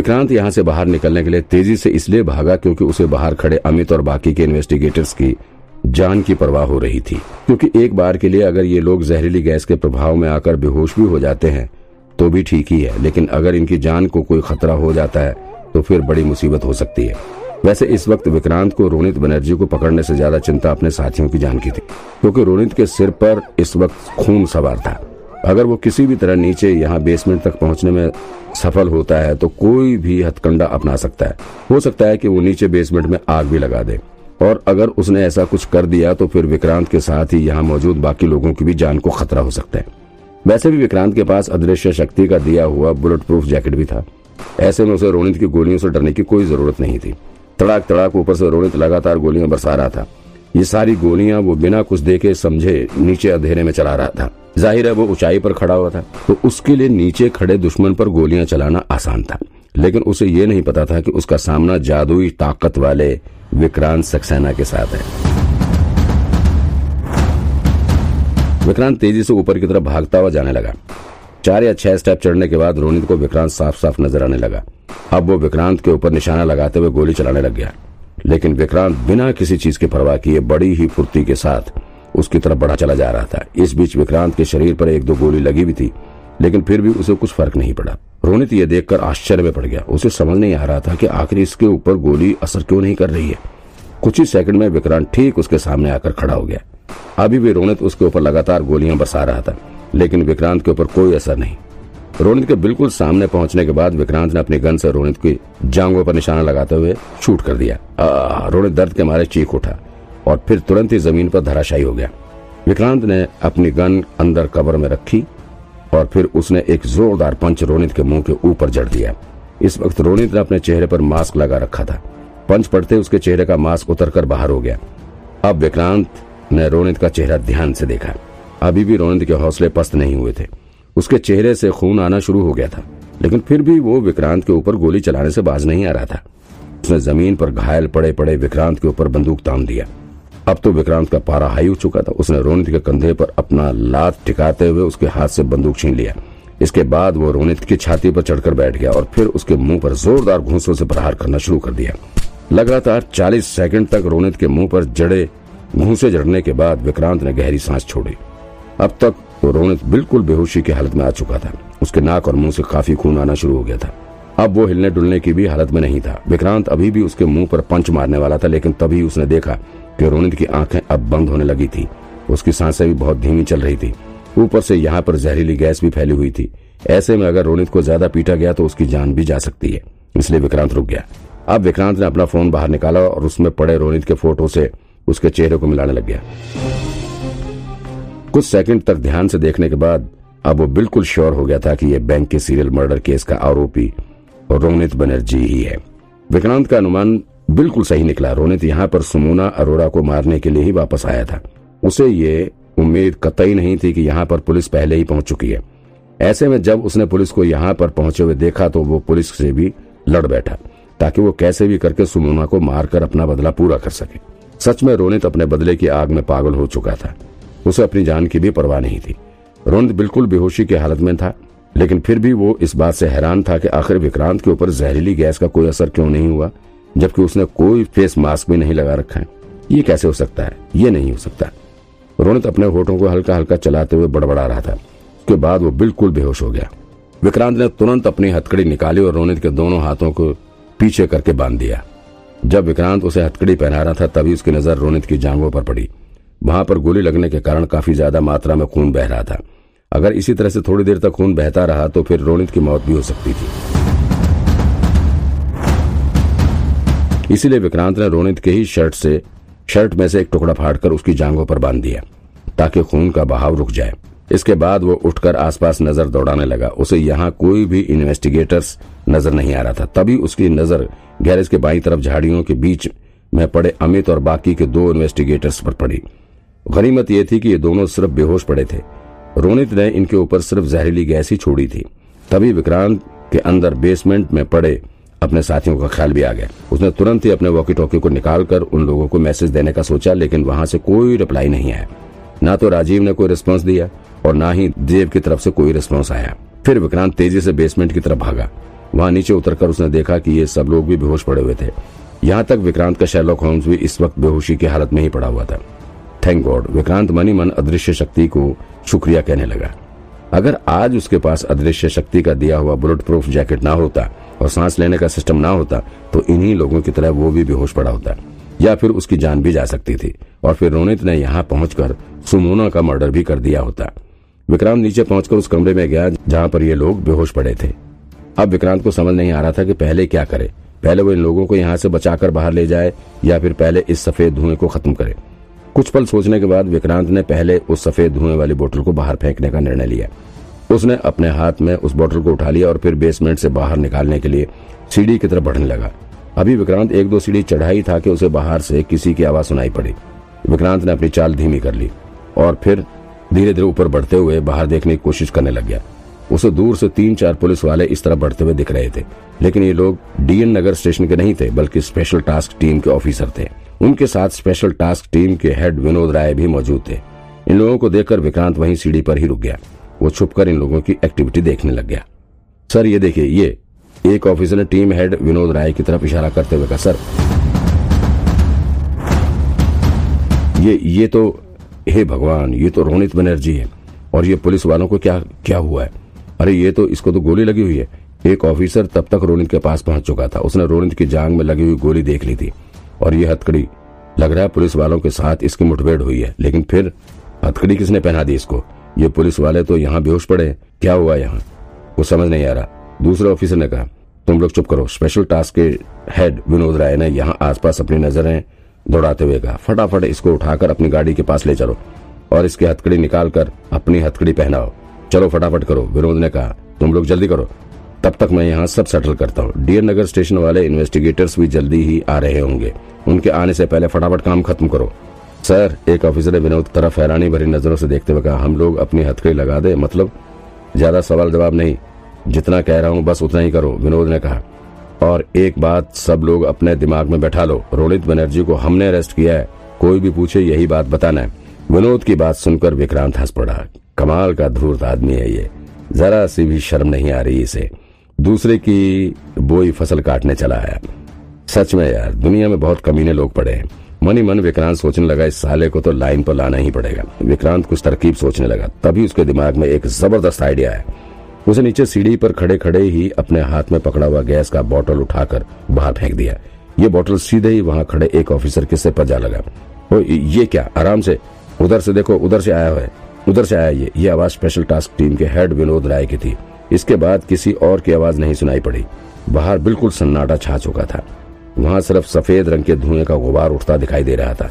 विक्रांत यहाँ से बाहर निकलने के लिए तेज़ी से इसलिए भागा क्योंकि उसे बाहर खड़े अमित और बाकी के इन्वेस्टिगेटर्स की जान की परवाह हो रही थी। क्योंकि एक बार के लिए अगर ये लोग जहरीली गैस के प्रभाव में आकर बेहोश भी हो जाते हैं तो भी ठीक ही है। लेकिन अगर इनकी जान को कोई खतरा हो जाता है तो फिर बड़ी मुसीबत हो सकती है। वैसे इस वक्त विक्रांत को रोनित बनर्जी को पकड़ने से ज़्यादा चिंता अपने साथियों की जान की थी, क्योंकि रोनित के सिर पर इस वक्त खून सवार था। अगर वो किसी भी तरह नीचे यहाँ बेसमेंट तक पहुँचने में सफल होता है तो कोई भी हथकंडा अपना सकता है। हो सकता है कि वो नीचे बेसमेंट में आग भी लगा दे। और अगर उसने ऐसा कुछ कर दिया तो फिर विक्रांत के साथ ही यहाँ मौजूद बाकी लोगों की भी जान को खतरा हो सकता है। वैसे भी विक्रांत के पास अदृश्य शक्ति का दिया हुआ बुलेट प्रूफ जैकेट भी था। ऐसे में उसे रोनित की गोलियों से डरने की कोई ज़रूरत नहीं थी। तड़ाक तड़ाक ऊपर से रोनित लगातार गोलियाँ बरसा रहा था। ये सारी गोलियाँ वो बिना कुछ देखे समझे नीचे अंधेरे में चला रहा था। ज़ाहिर है वो ऊंचाई पर खड़ा हुआ था। तो उसके लिए नीचे खड़े दुश्मन पर गोलियाँ चलाना आसान था। लेकिन उसे ये नहीं पता था कि उसका सामना जादुई ताकत वाले विक्रांत सक्सेना के साथ है। विक्रांत तेज़ी से ऊपर की तरफ़ भागता हुआ जाने लगा। चार या छह स्टेप चढ़ने के बाद रोनित को विक्रांत साफ़ साफ़ नज़र आने लगा। अब वो विक्रांत के ऊपर निशाना लगाते हुए गोली चलाने लग गया। लेकिन विक्रांत बिना किसी चीज़ की परवाह किए बड़ी ही फुर्ती के साथ उसकी तरफ़ बढ़ा चला जा रहा था। इस बीच विक्रांत के शरीर पर एक दो गोली लगी भी थी, लेकिन फिर भी उसे कुछ फ़र्क नहीं पड़ा। रोनित ये देखकर आश्चर्य में पड़ गया। उसे समझ नहीं आ रहा था कि आखिर इसके ऊपर गोली असर क्यों नहीं कर रही है। कुछ ही सेकंड में विक्रांत ठीक उसके सामने आकर खड़ा हो गया। अभी भी रोनित उसके ऊपर लगातार गोलियाँ बरसा रहा था, लेकिन विक्रांत के ऊपर कोई असर नहीं। रोनित के बिल्कुल सामने पहुँचने के बाद विक्रांत ने अपनी गन से रोनित की जांगों पर निशाना लगाते हुए शूट कर दिया। रोनित दर्द के मारे चीख उठा और फिर तुरंत ही ज़मीन पर धराशायी हो गया। विक्रांत ने अपनी गन अंदर कबर में रखी और फिर उसने एक जोरदार पंच रोनित के मुँह के ऊपर जड़ दिया। इस वक्त रोनित ने अपने चेहरे पर मास्क लगा रखा था। पंच पड़ते उसके चेहरे का मास्क उतरकर बाहर हो गया। अब विक्रांत ने रोनित का चेहरा ध्यान से देखा। अभी भी रोनित के हौसले पस्त नहीं हुए थे। उसके चेहरे से खून आना शुरू हो गया था, लेकिन फिर भी वो विक्रांत के ऊपर गोली चलाने से बाज नहीं आ रहा था। उसने ज़मीन पर घायल पड़े पड़े विक्रांत के ऊपर बंदूक तान दिया। अब तो विक्रांत का पारा हाई हो चुका था। उसने रोनित के कंधे पर अपना लात टिकाते हुए उसके हाथ से बंदूक छीन लिया। इसके बाद वो रोनित की छाती पर चढ़कर बैठ गया और फिर उसके मुँह पर जोरदार घूसों से प्रहार करना शुरू कर दिया। लगातार 40 सेकंड तक रोनित के मुँह पर जड़े घूसे जड़ने के बाद विक्रांत ने गहरी सांस छोड़ी। अब तक तो रोनित बिल्कुल बेहोशी की हालत में आ चुका था। उसके नाक और मुँह से काफ़ी खून आना शुरू हो गया था। अब वो हिलने डुलने की भी हालत में नहीं था। विक्रांत अभी भी उसके मुँह पर पंच मारने वाला था, लेकिन तभी उसने देखा कि रोनित की आँखें अब बंद होने लगी थी। उसकी साँसें भी बहुत धीमी चल रही थी। ऊपर से यहाँ पर जहरीली गैस भी फैली हुई थी। ऐसे में अगर रोनित को ज़्यादा पीटा गया तो उसकी जान भी जा सकती है, इसलिए विक्रांत रुक गया। अब विक्रांत ने अपना फ़ोन बाहर निकाला और उसमें पड़े रोनित के फ़ोटो से उसके चेहरे को मिलाने लग गया। कुछ सेकंड तक ध्यान से देखने के बाद अब वो बिल्कुल श्योर हो गया था कि यह बैंक के सीरियल मर्डर केस का आरोपी रोनित बनर्जी ही है। विक्रांत का अनुमान बिल्कुल सही निकला। रोनित यहाँ पर सुमोना अरोड़ा को मारने के लिए ही वापस आया था। उसे ये उम्मीद कतई नहीं थी कि यहाँ पर पुलिस पहले ही पहुँच चुकी है। ऐसे में जब उसने पुलिस को यहाँ पर पहुँचे हुए देखा तो वो पुलिस से भी लड़ बैठा, ताकि वो कैसे भी करके सुमोना को मारकर अपना बदला पूरा कर सके। सच में रोनित अपने बदले की आग में पागल हो चुका था। उसे अपनी जान की भी परवाह नहीं थी। रोनित बिल्कुल बेहोशी की हालत में था, लेकिन फिर भी वो इस बात से हैरान था कि आखिर विक्रांत के ऊपर जहरीली गैस का कोई असर क्यों नहीं हुआ, जबकि उसने कोई फेस मास्क भी नहीं लगा रखा है। ये कैसे हो सकता है? ये नहीं हो सकता। रोनित अपने होठों को हल्का हल्का चलाते हुए बड़बड़ा रहा था, उसके बाद वो बिल्कुल बेहोश हो गया। विक्रांत ने तुरंत अपनी हथकड़ी निकाली और रोनित के दोनों हाथों को पीछे करके बाँध दिया। जब विक्रांत उसे हथकड़ी पहना रहा था, तभी उसकी नज़र रोनित की जांगों पर पड़ी। वहाँ पर गोली लगने के कारण काफ़ी ज़्यादा मात्रा में खून बह रहा था। अगर इसी तरह से थोड़ी देर तक खून बहता रहा तो फिर रोनित की मौत भी हो सकती थी। इसीलिए विक्रांत ने रोनित के ही शर्ट से, शर्ट में से एक टुकड़ा फाड़कर उसकी जांगों पर बाँध दिया, ताकि खून का बहाव रुक जाए। इसके बाद वो उठकर आसपास नज़र दौड़ाने लगा। उसे यहाँ कोई भी इन्वेस्टिगेटर्स नज़र नहीं आ रहा था। तभी उसकी नज़र गैरेज के बाई तरफ़ झाड़ियों के बीच में पड़े अमित और बाकी के दो इन्वेस्टिगेटर्स पर पड़ी। गनीमत यह थी कि ये दोनों सिर्फ़ बेहोश पड़े थे। रोनित ने इनके ऊपर सिर्फ़ जहरीली गैस ही छोड़ी थी। तभी विक्रांत के अंदर बेसमेंट में पड़े अपने साथियों का ख्याल भी आ गया। उसने तुरंत ही अपने वॉकी टॉकी को निकालकर उन लोगों को मैसेज देने का सोचा, लेकिन वहाँ से कोई रिप्लाई नहीं आया। ना तो राजीव ने कोई रिस्पॉन्स दिया और ना ही देव की तरफ़ से कोई रिस्पॉन्स आया। फिर विक्रांत तेज़ी से बेसमेंट की तरफ़ भागा। वहाँ नीचे उतरकर उसने देखा कि ये सब लोग भी बेहोश पड़े हुए थे। यहाँ तक विक्रांत का शेरलॉक होम्स भी इस वक्त बेहोशी की हालत में ही पड़ा हुआ था। थैंक गॉड, विक्रांत मनी मन अदृश्य शक्ति को शुक्रिया कहने लगा। अगर आज उसके पास अदृश्य शक्ति का दिया हुआ बुलेट प्रूफ जैकेट ना होता और सांस लेने का सिस्टम ना होता तो इन्हीं लोगों की तरह वो भी बेहोश पड़ा होता, या फिर उसकी जान भी जा सकती थी और फिर रोनित ने यहाँ पहुंचकर सुमोना का मर्डर भी कर दिया होता। विक्रांत नीचे पहुंचकर उस कमरे में गया जहाँ पर ये लोग बेहोश पड़े थे। अब विक्रांत को समझ नहीं आ रहा था कि पहले क्या करे। पहले वो इन लोगों को यहाँ से बचाकर बाहर ले जाए या फिर पहले इस सफ़ेद धुएँ को खत्म करे। कुछ पल सोचने के बाद विक्रांत ने पहले उस सफ़ेद धुएँ वाली बोतल को बाहर फेंकने का निर्णय लिया। उसने अपने हाथ में उस बोतल को उठा लिया और फिर बेसमेंट से बाहर निकालने के लिए सीढ़ी की तरफ़ बढ़ने लगा। अभी विक्रांत एक दो सीढ़ी चढ़ाई था कि उसे बाहर से किसी की आवाज़ सुनाई पड़ी। विक्रांत ने अपनी चाल धीमी कर ली और फिर धीरे धीरे ऊपर बढ़ते हुए बाहर देखने की कोशिश करने लग गया। उसे दूर से तीन चार पुलिस वाले इस तरह बढ़ते हुए दिख रहे थे, लेकिन ये लोग डीएन नगर स्टेशन के नहीं थे, बल्कि स्पेशल टास्क टीम के ऑफिसर थे। उनके साथ स्पेशल टास्क टीम के हेड विनोद राय भी मौजूद थे। इन लोगों को देखकर विक्रांत वहीं सीढ़ी पर ही रुक गया। वो छुपकर इन लोगों की एक्टिविटी देखने लग गया। सर, ये देखिए, ये एक ऑफिसर ने टीम हेड विनोद राय की तरफ़ इशारा करते हुए कहा, सर, ये ये तो हे भगवान, ये तो रोनित बनर्जी है, और ये पुलिस वालों को क्या क्या हुआ है? अरे, ये तो इसको तो गोली लगी हुई है। एक ऑफिसर तब तक रोनित के पास पहुँच चुका था। उसने रोनित की जांग में लगी हुई गोली देख ली थी। और ये हथकड़ी, लग रहा है पुलिस वालों के साथ इसकी मुठभेड़ हुई है, लेकिन फिर हथकड़ी किसने पहना दी इसको? ये पुलिस वाले तो यहाँ बेहोश पड़े क्या हुआ यहाँ? वो समझ नहीं आ रहा। दूसरे ऑफिसर ने कहा, तुम लोग चुप करो। स्पेशल टास्क के हेड विनोद राय ने यहाँ आसपास अपनी नज़रें दौड़ाते हुए कहा, फटाफट इसको उठाकर अपनी गाड़ी के पास ले चलो और इसकी हथकड़ी निकालकर अपनी हथकड़ी पहनाओ। चलो फटाफट करो, विनोद ने कहा। तुम लोग जल्दी करो। तब तक मैं यहाँ सब सेटल करता हूँ। डीएन नगर स्टेशन वाले इन्वेस्टिगेटर्स भी जल्दी ही आ रहे होंगे। उनके आने से पहले फटाफट काम खत्म करो। सर, एक ऑफिसर ने विनोद तरफ़ हैरानी भरी नज़रों से देखते हुए कहा, हम लोग अपनी हथकड़ी लगा दे मतलब? ज़्यादा सवाल जवाब नहीं। जितना कह रहा हूँ, बस उतना ही करो, विनोद ने कहा। और एक बात सब लोग अपने दिमाग में बैठा लो। रोहित बनर्जी को हमने अरेस्ट किया है। कोई भी पूछे, यही बात बताना है। विनोद की बात सुनकर विक्रांत हंस पड़ा। कमाल का धूर्त आदमी है ये। जरा सी भी शर्म नहीं आ रही इसे। दूसरे की बोई फ़सल काटने चला आया सच में यार, दुनिया में बहुत कमीने लोग पड़े हैं। मनी मन विक्रांत सोचने लगा, इस साले को तो लाइन पर लाना ही पड़ेगा। विक्रांत कुछ तरकीब सोचने लगा, तभी उसके दिमाग में एक ज़बरदस्त आइडिया है। उसे नीचे सीढ़ी पर खड़े खड़े ही अपने हाथ में पकड़ा हुआ गैस का बोतल उठाकर बाहर फेंक दिया। ये बोतल सीधे ही वहाँ खड़े एक ऑफिसर के सिर पर जा लगा। ओ ये क्या? आराम से। उधर से देखो, उधर से आया है। उधर से आया ये। ये आवाज़ स्पेशल टास्क टीम के हेड विनोद राय की थी। इसके बाद किसी और की आवाज़ नहीं सुनाई पड़ी। बाहर बिल्कुल सन्नाटा छा चुका था। वहाँ सिर्फ़ सफ़ेद रंग के धुएँ का गुबार उठता दिखाई दे रहा था।